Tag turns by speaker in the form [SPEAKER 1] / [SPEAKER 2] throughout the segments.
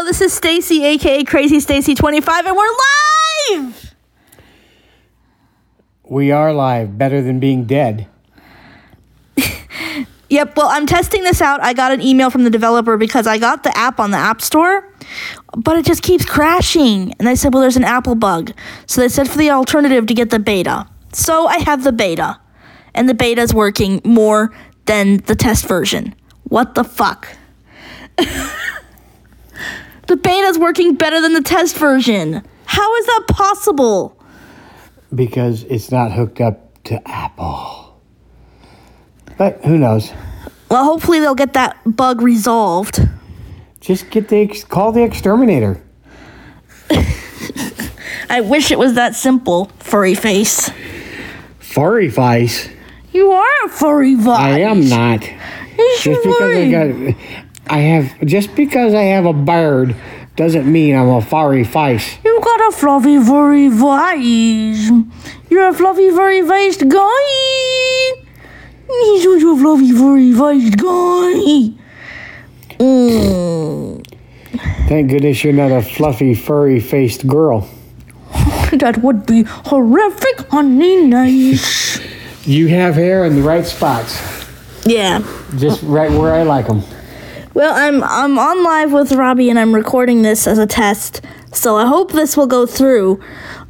[SPEAKER 1] Hello, this is Stacey, aka Crazy Stacey 25, and we're live!
[SPEAKER 2] We are live, better than being dead.
[SPEAKER 1] Yep, well, I'm testing this out. I got an email from the developer because I got the app on the App Store, but it just keeps crashing. And they said, well, there's an Apple bug. So they said for the alternative to get the beta. So I have the beta, and the beta is working more than the test version. What the fuck? the beta is working better than the test version. How is that possible?
[SPEAKER 2] Because it's not hooked up to Apple. But who knows?
[SPEAKER 1] Well, hopefully they'll get that bug resolved.
[SPEAKER 2] Just get the ex- call the exterminator.
[SPEAKER 1] I wish it was that simple, furry face.
[SPEAKER 2] Furry face.
[SPEAKER 1] You are a furry vibe.
[SPEAKER 2] I am not.
[SPEAKER 1] Yes, you
[SPEAKER 2] Just because I got, I have just because I have a beard doesn't mean I'm a furry face.
[SPEAKER 1] You got a fluffy furry face. You're a fluffy furry faced guy. He's such a fluffy furry faced guy. Mm,
[SPEAKER 2] Thank goodness you're not a fluffy furry faced girl.
[SPEAKER 1] that would be horrific, honey. Nice.
[SPEAKER 2] You have hair in the right spots,
[SPEAKER 1] Yeah.
[SPEAKER 2] just right where I like them.
[SPEAKER 1] Well, I'm I'm on live with Robbie and I'm recording this as a test. So I hope this will go through.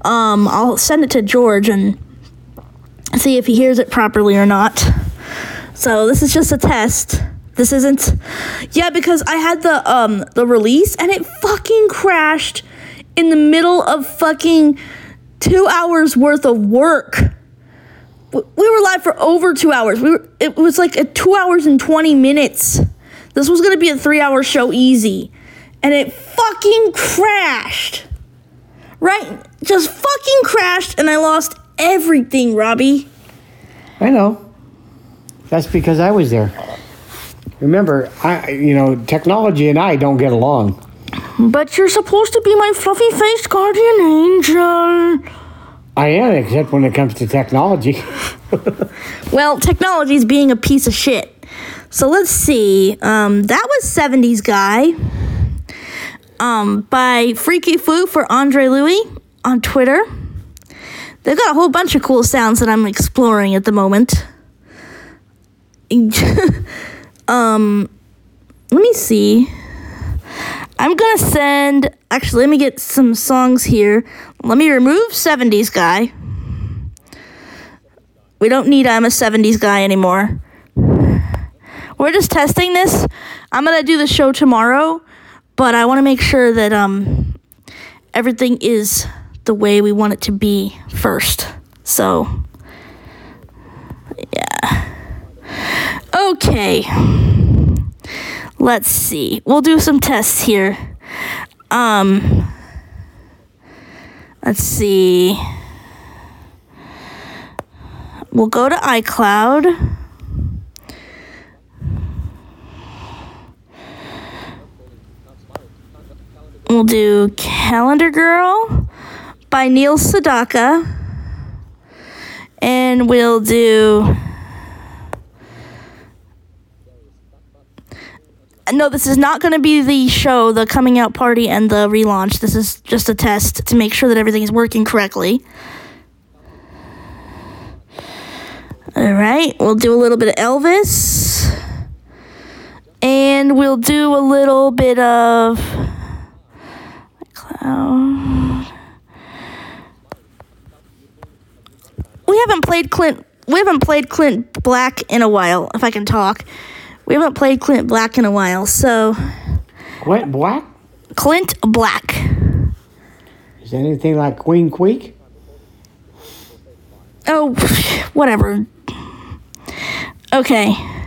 [SPEAKER 1] Um, I'll send it to George and see if he hears it properly or not. So this is just a test. This isn't Yeah, because I had the um the release and it fucking crashed in the middle of fucking 2 hours worth of work. We were live for over 2 hours. We were it was like a 2 hours and 20 minutes. This was gonna be a three hour show easy. And it fucking crashed. Right? Just fucking crashed and I lost everything, Robbie.
[SPEAKER 2] I know. That's because I was there. Remember, I you know, technology and I don't get along.
[SPEAKER 1] But you're supposed to be my fluffy faced guardian angel.
[SPEAKER 2] I am, except when it comes to technology.
[SPEAKER 1] Well, technology's being a piece of shit. So let's see. Um, that was 70s guy. Um, by Freaky Foo for Andre Louis on Twitter. They've got a whole bunch of cool sounds that I'm exploring at the moment. um, let me see. I'm gonna send. Actually, let me get some songs here. Let me remove 70s guy. We don't need I'm a 70s guy anymore. We're just testing this. I'm gonna do the show tomorrow, but I want to make sure that um everything is the way we want it to be first. So yeah. Okay. Let's see. We'll do some tests here. Um let's see. We'll go to iCloud. We'll do Calendar Girl by Neil Sedaka. And we'll do. No, this is not going to be the show, the coming out party, and the relaunch. This is just a test to make sure that everything is working correctly. All right, we'll do a little bit of Elvis. And we'll do a little bit of cloud. We haven't played Clint we haven't played Clint Black in a while, if I can talk. We haven't played Clint Black in a while, so
[SPEAKER 2] what black?
[SPEAKER 1] Clint Black.
[SPEAKER 2] Is that anything like Queen Queek?
[SPEAKER 1] Oh, whatever. Okay.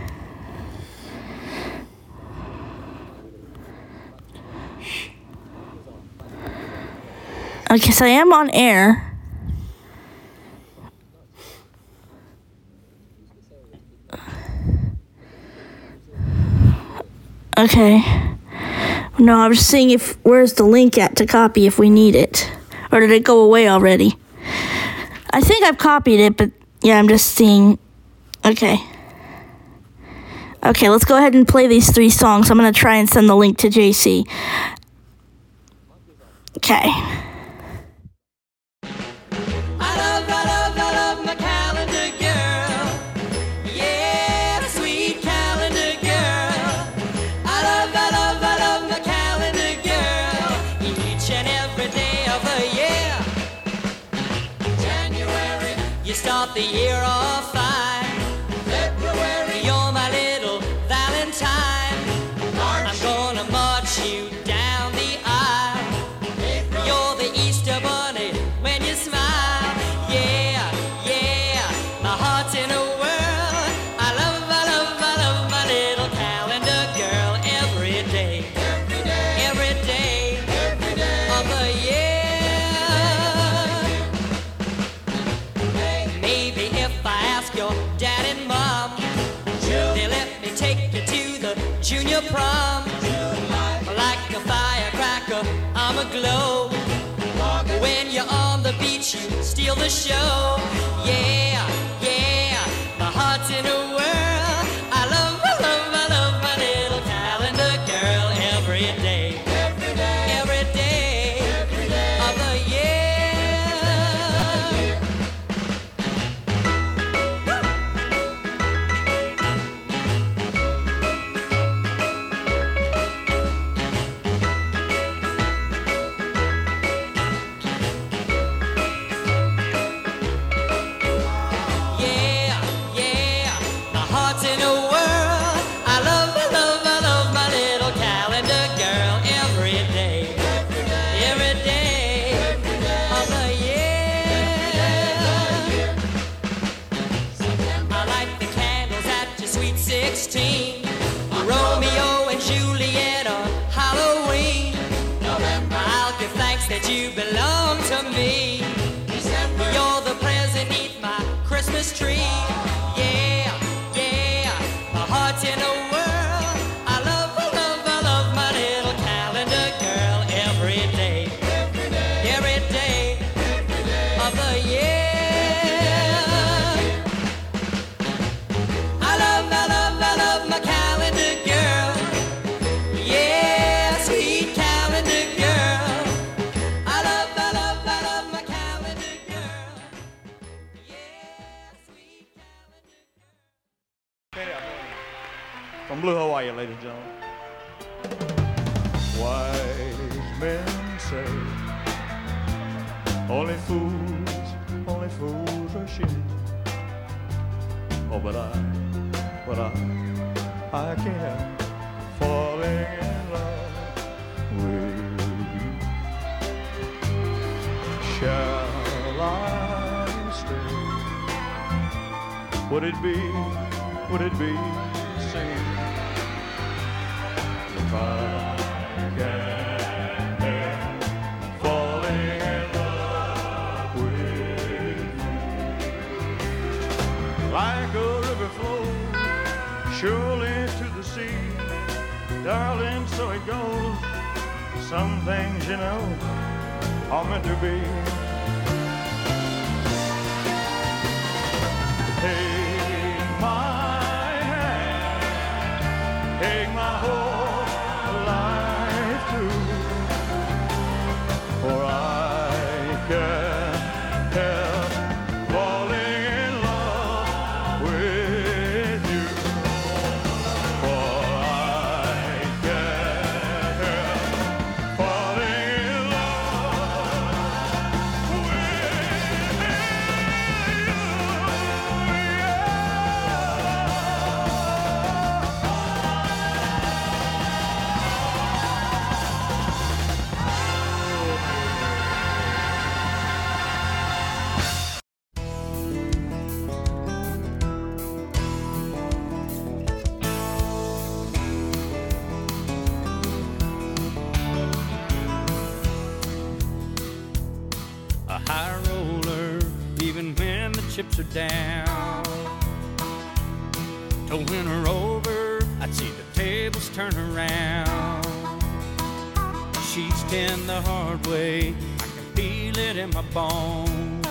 [SPEAKER 1] I guess I am on air. Okay. No, I'm just seeing if where's the link at to copy if we need it. Or did it go away already? I think I've copied it, but yeah, I'm just seeing. Okay. Okay, let's go ahead and play these three songs. I'm going to try and send the link to JC. Okay.
[SPEAKER 3] junior prom. Like a firecracker, I'm aglow. When you're on the beach, you steal the show. Yeah. that you belong to me.
[SPEAKER 4] but I, but I, I can't falling in love with you. Shall I stay? Would it be, would it be sin if I? darling, so it goes. Some things you know are meant to be.
[SPEAKER 5] her down. To win her over, I'd see the tables turn around. She's ten the hard way, I can feel it in my bones.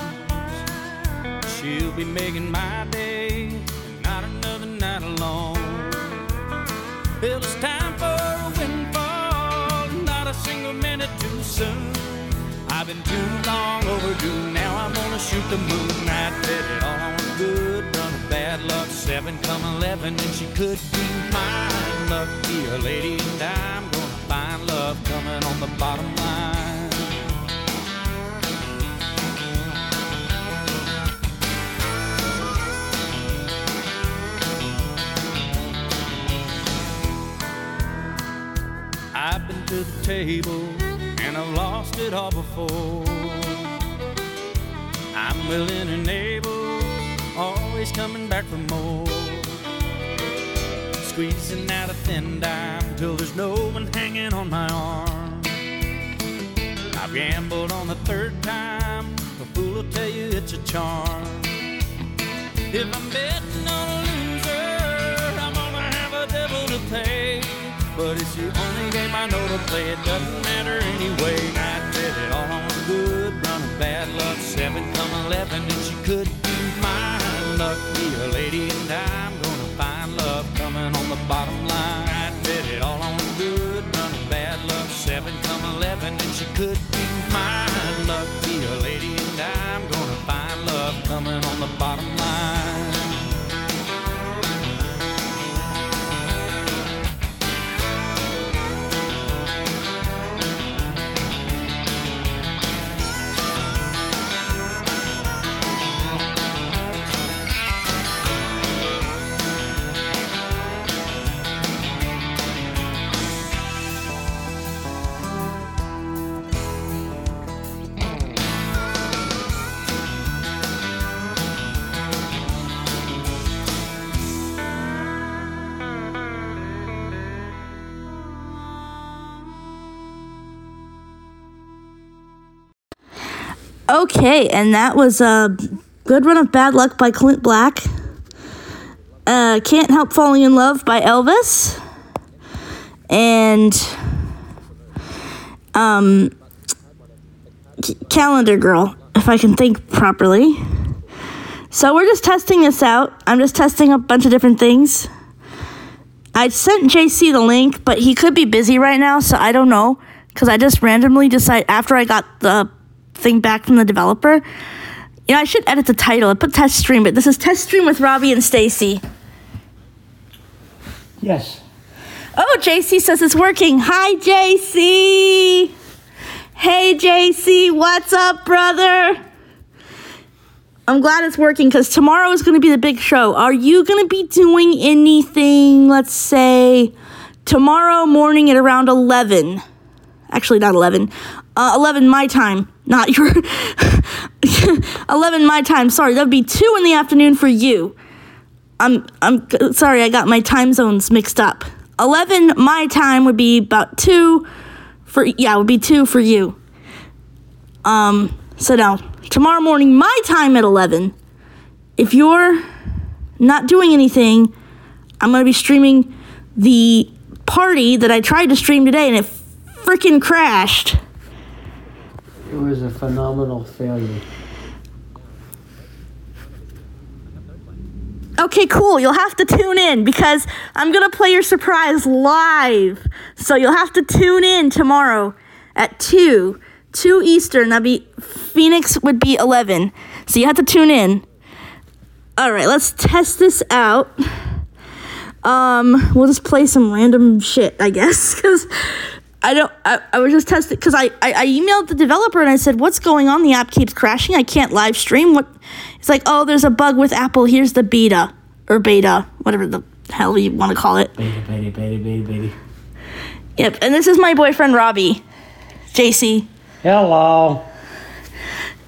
[SPEAKER 5] She'll be making my day, not another night alone. Well, it's time for a windfall, not a single minute too soon. I've been too long overdue. Now I'm gonna shoot the moon. I bet it all on a good run of bad luck. Seven come eleven, and she could be mine. Lucky a lady, and I'm gonna find love coming on the bottom line. I've been to the table and I've lost it all before. I'm willing and able, always coming back for more. Squeezing out a thin dime till there's no one hanging on my arm. I've gambled on the third time, a fool will tell you it's a charm. If I'm betting on a loser, I'm gonna have a devil to pay. But it's the only game I know to play. It doesn't matter anyway. I bet it all on good run of bad luck. Seven come eleven, and she could be mine. Lucky a lady, and I'm gonna find love coming on the bottom line. I bet it all on good run of bad luck. Seven come eleven, and she could be mine. Lucky a lady, and I'm gonna find love coming on the bottom line.
[SPEAKER 1] Okay, and that was a good run of bad luck by Clint Black. Uh, Can't help falling in love by Elvis, and um, C- Calendar Girl, if I can think properly. So we're just testing this out. I'm just testing a bunch of different things. I sent JC the link, but he could be busy right now, so I don't know. Because I just randomly decide after I got the thing back from the developer. You know, I should edit the title. I put test stream, but this is test stream with Robbie and Stacey.
[SPEAKER 2] Yes.
[SPEAKER 1] Oh, JC says it's working. Hi, JC. Hey, JC, what's up, brother? I'm glad it's working because tomorrow is going to be the big show. Are you going to be doing anything, let's say, tomorrow morning at around 11? Actually, not 11. Uh, 11 my time, not your. 11 my time. Sorry, that would be 2 in the afternoon for you. I'm I'm sorry, I got my time zones mixed up. 11 my time would be about 2 for yeah, it would be 2 for you. Um so now, tomorrow morning my time at 11. If you're not doing anything, I'm going to be streaming the party that I tried to stream today and it freaking crashed.
[SPEAKER 2] It was a phenomenal failure.
[SPEAKER 1] Okay, cool. You'll have to tune in because I'm going to play your surprise live. So you'll have to tune in tomorrow at 2, 2 Eastern. That'd be Phoenix would be 11. So you have to tune in. All right, let's test this out. Um, we'll just play some random shit, I guess, because I don't. I, I was just testing because I, I I emailed the developer and I said, "What's going on? The app keeps crashing. I can't live stream." What? It's like, oh, there's a bug with Apple. Here's the beta or beta, whatever the hell you want to call it.
[SPEAKER 2] Beta, beta, beta, beta, beta.
[SPEAKER 1] Yep. And this is my boyfriend Robbie, JC,
[SPEAKER 2] Hello.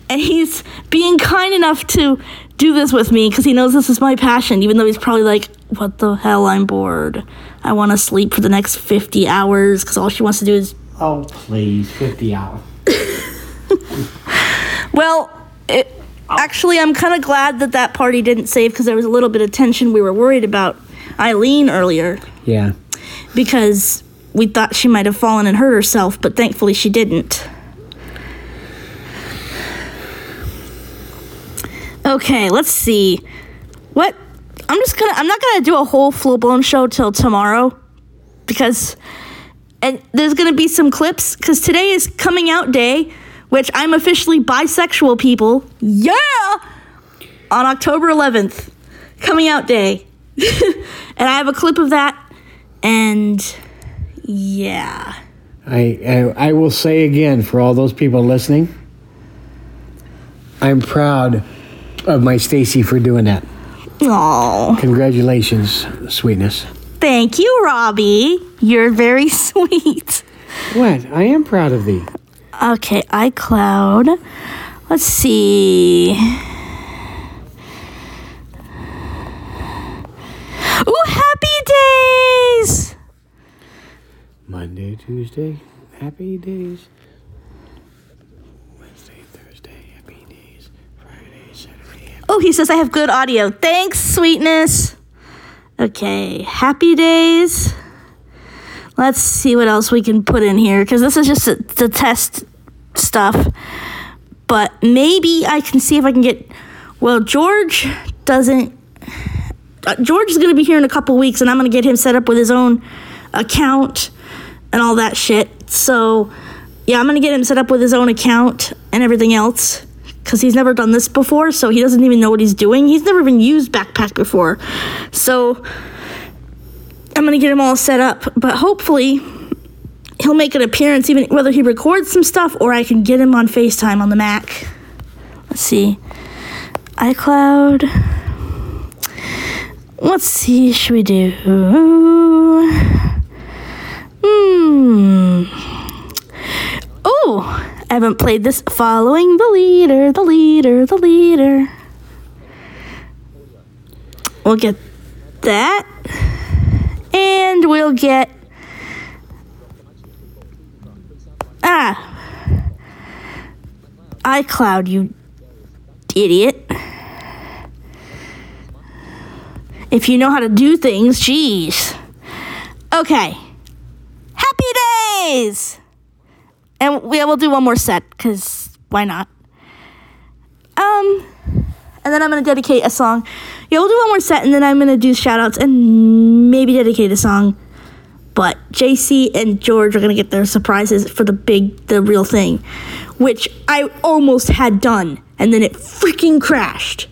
[SPEAKER 1] and he's being kind enough to do this with me because he knows this is my passion. Even though he's probably like, "What the hell? I'm bored. I want to sleep for the next 50 hours because all she wants to do is
[SPEAKER 2] Oh, please. 50 hours.
[SPEAKER 1] Well, it, actually, I'm kind of glad that that party didn't save because there was a little bit of tension. We were worried about Eileen earlier
[SPEAKER 2] Yeah.
[SPEAKER 1] because we thought she might have fallen and hurt herself, but thankfully she didn't. Okay, let's see. What? I'm just gonna. I'm not gonna do a whole full blown show till tomorrow because, and there's gonna be some clips because today is coming out day, which I'm officially bisexual, people. Yeah! On October 11th, coming out day. and I have a clip of that, and yeah.
[SPEAKER 2] I, I I will say again for all those people listening, I'm proud of my Stacey for doing that.
[SPEAKER 1] Oh,
[SPEAKER 2] Congratulations, sweetness.
[SPEAKER 1] thank you, Robbie. You're very sweet.
[SPEAKER 2] What? I am proud of thee.
[SPEAKER 1] Okay, iCloud. Let's see. Ooh, happy days!
[SPEAKER 2] Monday, Tuesday, happy days. Wednesday, Thursday, happy days. Friday, Saturday, happy
[SPEAKER 1] Oh, he says I have good audio. Thanks, sweetness. Okay, happy days. Let's see what else we can put in here because this is just the test stuff. But maybe I can see if I can get. Well, George doesn't. Uh, George is going to be here in a couple weeks, and I'm going to get him set up with his own account and all that shit. So, yeah, I'm going to get him set up with his own account and everything else because he's never done this before, so he doesn't even know what he's doing. He's never even used Backpack before. So, I'm going to get him all set up, but hopefully, he'll make an appearance, even whether he records some stuff or I can get him on FaceTime on the Mac. Let's see. iCloud. Let's see, should we do? Hmm. Oh, I haven't played this. Following the leader, the leader, the leader. We'll get that. And we'll get. Ah. iCloud, you idiot. If you know how to do things, jeez. Okay. Happy days! And we will do one more set, because why not? Um, and then I'm going to dedicate a song. Yeah, we'll do one more set, and then I'm going to do shout outs and maybe dedicate a song. But JC and George are going to get their surprises for the big, the real thing, which I almost had done, and then it freaking crashed.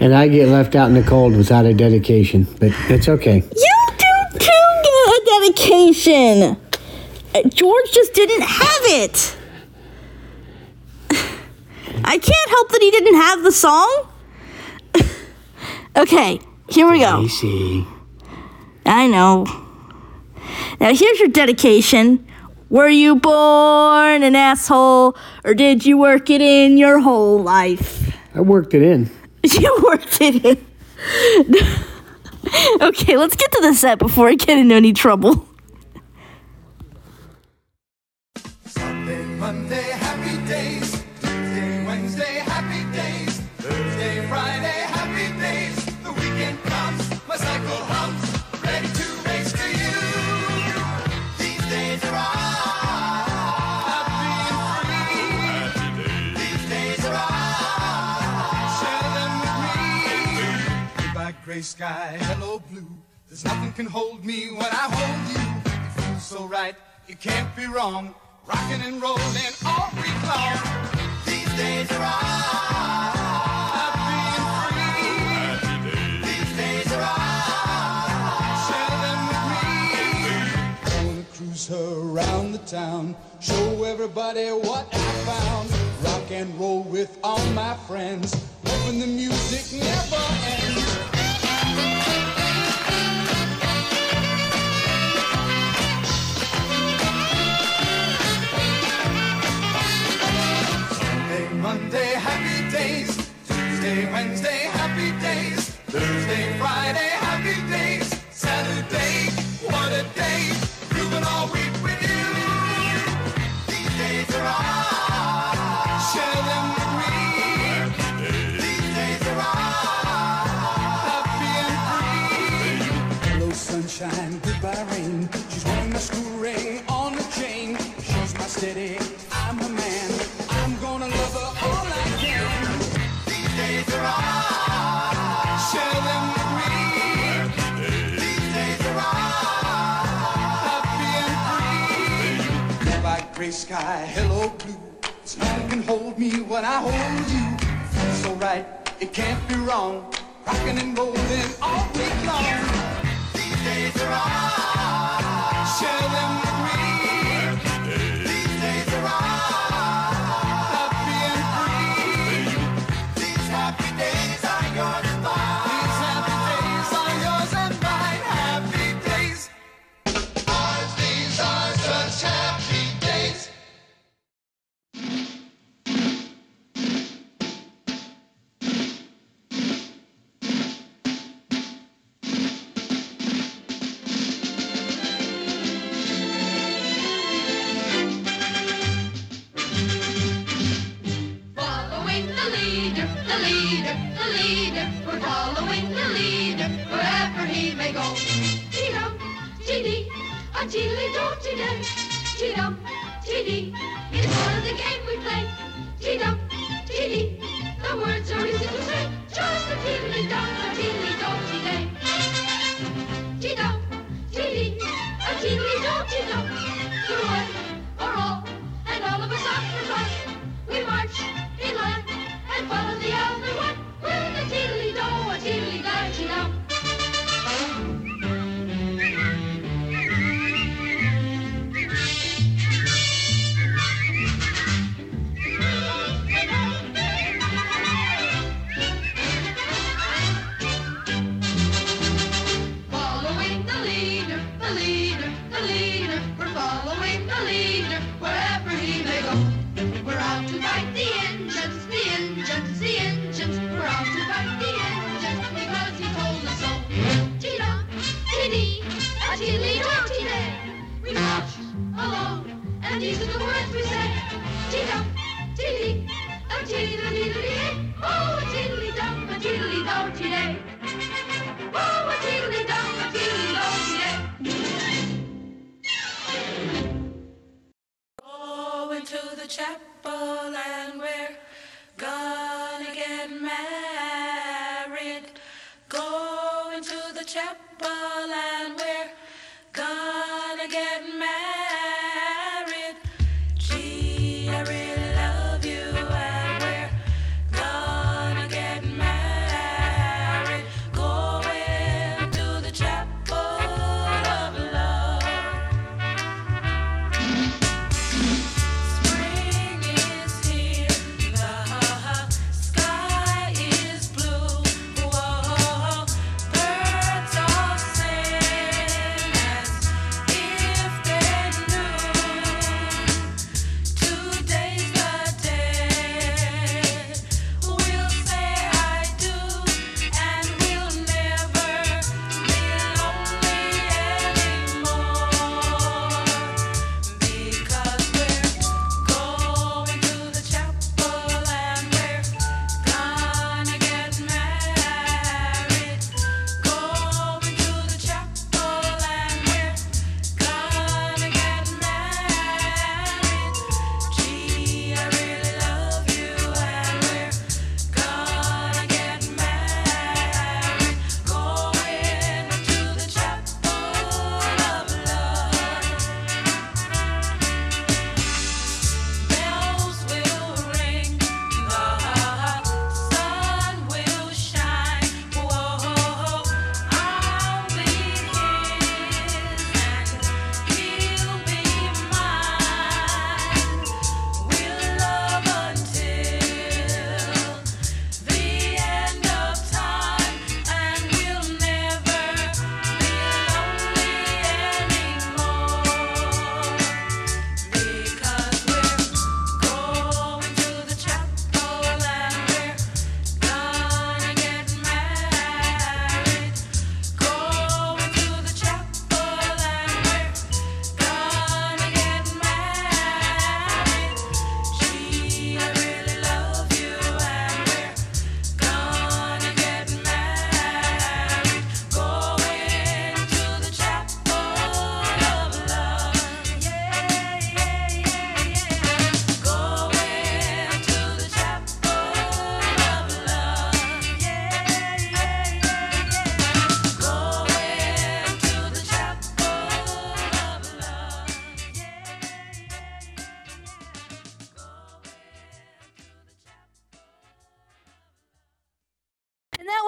[SPEAKER 2] And I get left out in the cold without a dedication, but it's okay.
[SPEAKER 1] You do too get a dedication. Uh, George just didn't have it. I can't help that he didn't have the song. okay, here we go.
[SPEAKER 2] AC.
[SPEAKER 1] I know. Now here's your dedication. Were you born an asshole or did you work it in your whole life?
[SPEAKER 2] I worked it in.
[SPEAKER 1] You worked it in. okay, let's get to the set before I get into any trouble.
[SPEAKER 6] Gray sky, hello blue. There's nothing can hold me when I hold you. It feels so right, it can't be wrong. Rocking and rolling all week long. These days are all happy free. These days are all share them with me. I wanna cruise around the town, show everybody what I found. Rock and roll with all my friends, hoping the music never ends. Monday, happy days. Tuesday, Wednesday, happy days. Thursday, Friday, hold me when I hold you. So right, it can't be wrong. Rocking and rolling all week long. These days are ours.
[SPEAKER 7] Show them.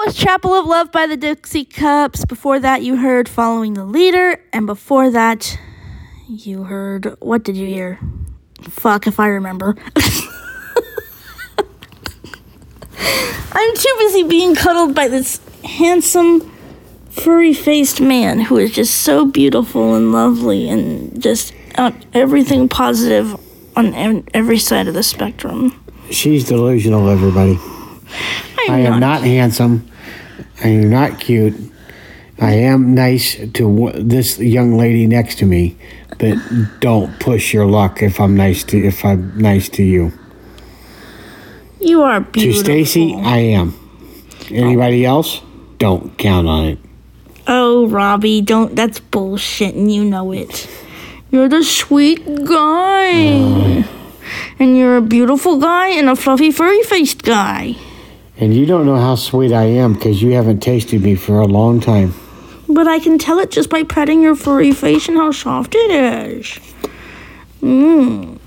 [SPEAKER 1] Was Chapel of Love by the Dixie Cups. Before that, you heard Following the Leader. And before that, you heard. What did you hear? Fuck if I remember. I'm too busy being cuddled by this handsome, furry faced man who is just so beautiful and lovely and just everything positive on every side of the spectrum.
[SPEAKER 2] She's delusional, everybody. I am not handsome. I am not cute. I am nice to w- this young lady next to me, but don't push your luck if I'm nice to if I'm nice to you.
[SPEAKER 1] You are beautiful.
[SPEAKER 2] To. Stacey, I am. Anybody oh. else? Don't count on it.
[SPEAKER 1] Oh, Robbie, don't. That's bullshit, and you know it. You're the sweet guy. Oh. And you're a beautiful guy and a fluffy, furry faced guy.
[SPEAKER 2] And you don't know how sweet I am because you haven't tasted me for a long time.
[SPEAKER 1] But I can tell it just by petting your furry face and how soft it is. Mmm.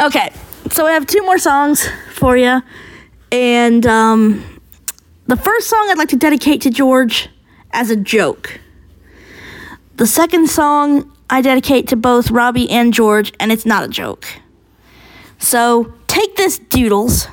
[SPEAKER 1] Okay, so I have two more songs for you. And um, the first song I'd like to dedicate to George as a joke. The second song I dedicate to both Robbie and George, and it's not a joke. So take this, doodles.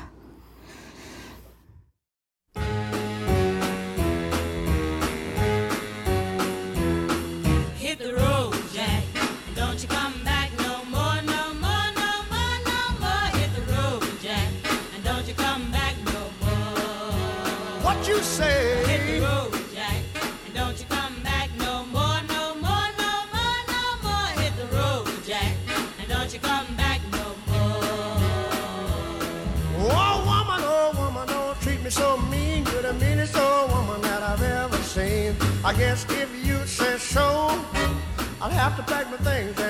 [SPEAKER 3] I guess if you say so, I'll have to pack my things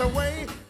[SPEAKER 3] treat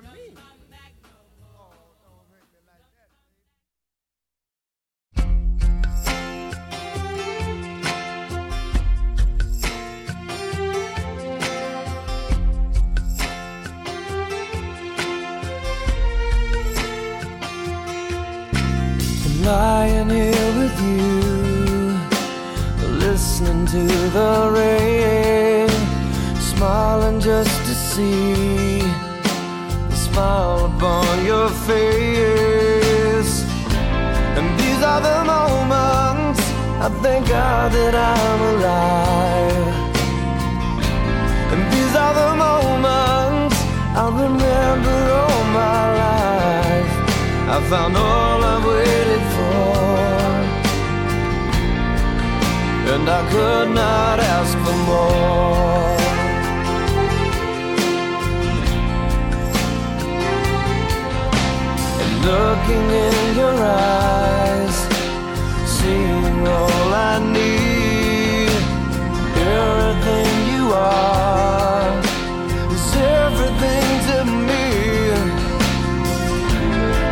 [SPEAKER 3] that.
[SPEAKER 8] I'm lying here with you, listening to the rain, smiling just to see smile upon your face. And these are the moments I thank God that I'm alive. And these are the moments I'll remember all my life. I found all I've waited for, and I could not ask for more. Looking in your eyes, seeing all I need, everything you are is everything to me.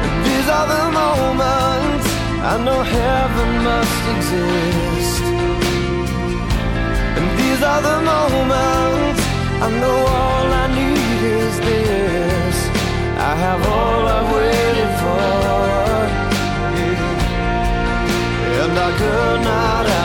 [SPEAKER 8] And these are the moments I know heaven must exist. And these are the moments I know all I need is this. I have all I've waited could not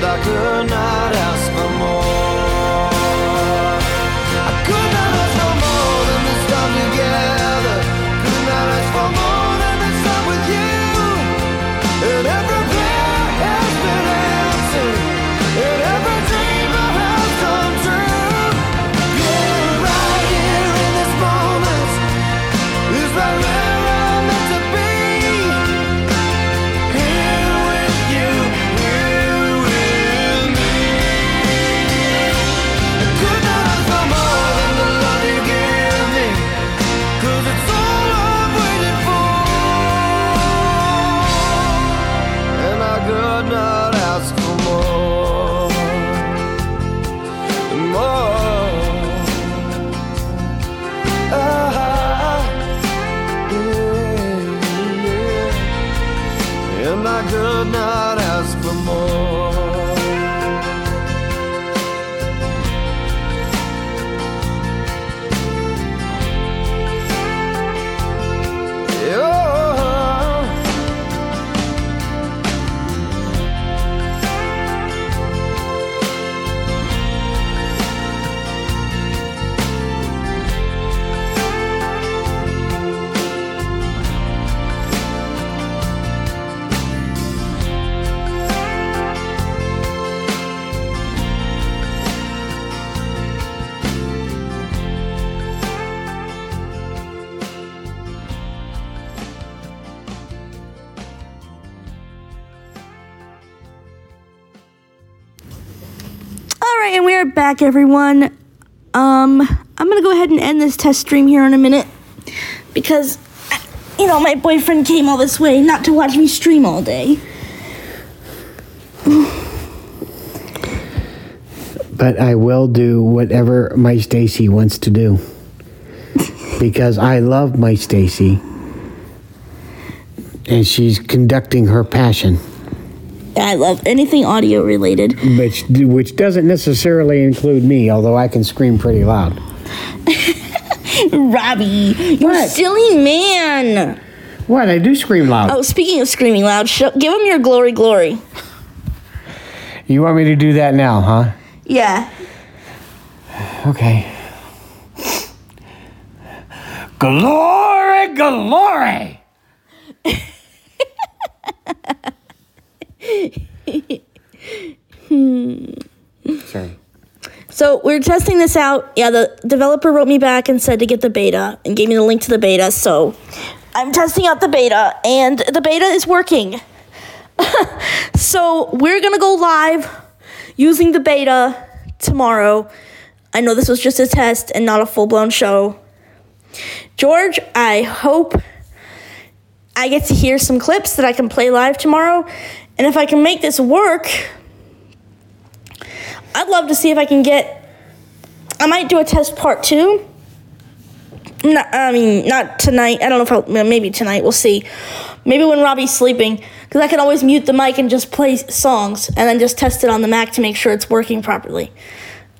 [SPEAKER 8] yeah. And I
[SPEAKER 1] back, everyone. Um, I'm gonna go ahead and end this test stream here in a minute because, you know, my boyfriend came all this way not to watch me stream all day.
[SPEAKER 2] But I will do whatever my Stacey wants to do. because I love my Stacey. And she's conducting her passion,
[SPEAKER 1] I love anything audio related.
[SPEAKER 2] which which doesn't necessarily include me, although I can scream pretty loud.
[SPEAKER 1] Robbie, you're
[SPEAKER 2] What?
[SPEAKER 1] silly man.
[SPEAKER 2] What? I do scream loud.
[SPEAKER 1] Oh, speaking of screaming loud, sh- give him your glory, glory.
[SPEAKER 2] You want me to do that now, huh?
[SPEAKER 1] Yeah.
[SPEAKER 2] Okay. Glory, glory! Sorry.
[SPEAKER 1] So we're testing this out. Yeah, the developer wrote me back and said to get the beta and gave me the link to the beta. So I'm testing out the beta and the beta is working. so we're gonna go live using the beta tomorrow. I know this was just a test and not a full blown show. George, I hope I get to hear some clips that I can play live tomorrow. And if I can make this work, I'd love to see if I can get. I might do a test part two. Not, I mean, not tonight. I don't know if I'll, maybe tonight. We'll see. Maybe when Robbie's sleeping, because I can always mute the mic and just play songs, and then just test it on the Mac to make sure it's working properly.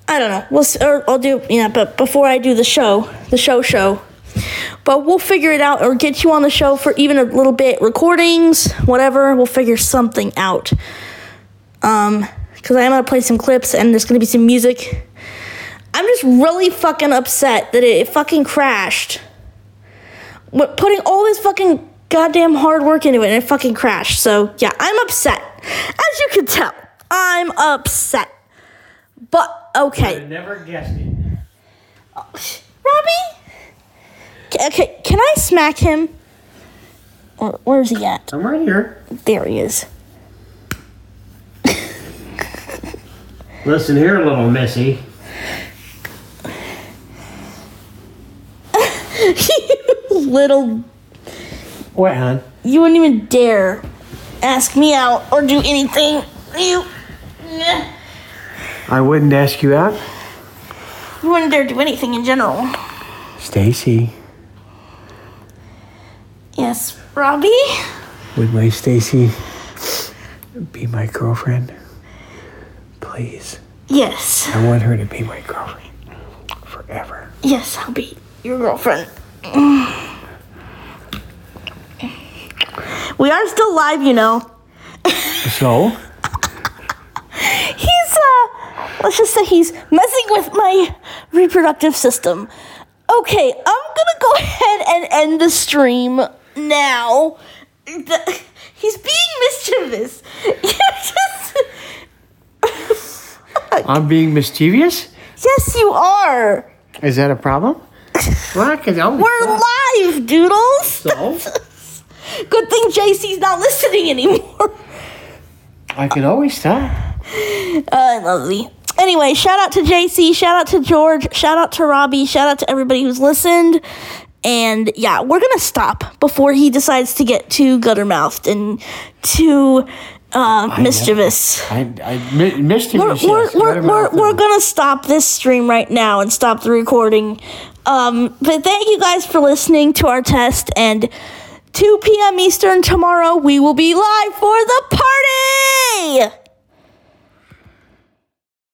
[SPEAKER 1] I don't know. We'll or I'll do yeah, but before I do the show, the show show, but we'll figure it out or get you on the show for even a little bit, recordings, whatever. We'll figure something out. Um, because I am gonna play some clips and there's gonna be some music. I'm just really fucking upset that it, it fucking crashed. What putting all this fucking goddamn hard work into it and it fucking crashed. So yeah, I'm upset. As you can tell, I'm upset. But okay.
[SPEAKER 2] never guessed it.
[SPEAKER 1] Robbie? Okay, can I smack him? Or where's he at?
[SPEAKER 2] I'm right here.
[SPEAKER 1] There he is.
[SPEAKER 2] Listen here, little missy.
[SPEAKER 1] Little,
[SPEAKER 2] What, hon?
[SPEAKER 1] you wouldn't even dare ask me out or do anything. You,
[SPEAKER 2] I wouldn't ask you out.
[SPEAKER 1] you wouldn't dare do anything in general.
[SPEAKER 2] Stacey.
[SPEAKER 1] Yes, Robbie?
[SPEAKER 2] Would my Stacey be my girlfriend? Please.
[SPEAKER 1] Yes.
[SPEAKER 2] I want her to be my girlfriend. Forever.
[SPEAKER 1] Yes, I'll be your girlfriend. We are still live, you know.
[SPEAKER 2] So?
[SPEAKER 1] He's, uh, let's just say he's messing with my reproductive system. Okay, I'm gonna go ahead and end the stream now. The- he's being mischievous. Just.
[SPEAKER 2] I'm being mischievous?
[SPEAKER 1] yes, you are.
[SPEAKER 2] Is that a problem? Well,
[SPEAKER 1] We're live, doodles.
[SPEAKER 2] so
[SPEAKER 1] Good thing JC's not listening anymore.
[SPEAKER 2] I can always stop.
[SPEAKER 1] Uh, lovely. Anyway, shout out to JC, shout out to George, shout out to Robbie, shout out to everybody who's listened. And yeah, we're gonna stop before he decides to get too gutter mouthed and too uh, mischievous.
[SPEAKER 2] I, I mi- mischievous.
[SPEAKER 1] We're, we're,
[SPEAKER 2] yes.
[SPEAKER 1] we're, we're, we're gonna stop this stream right now and stop the recording. Um, but thank you guys for listening to our test. And 2 p.m. Eastern tomorrow, we will be live for the party.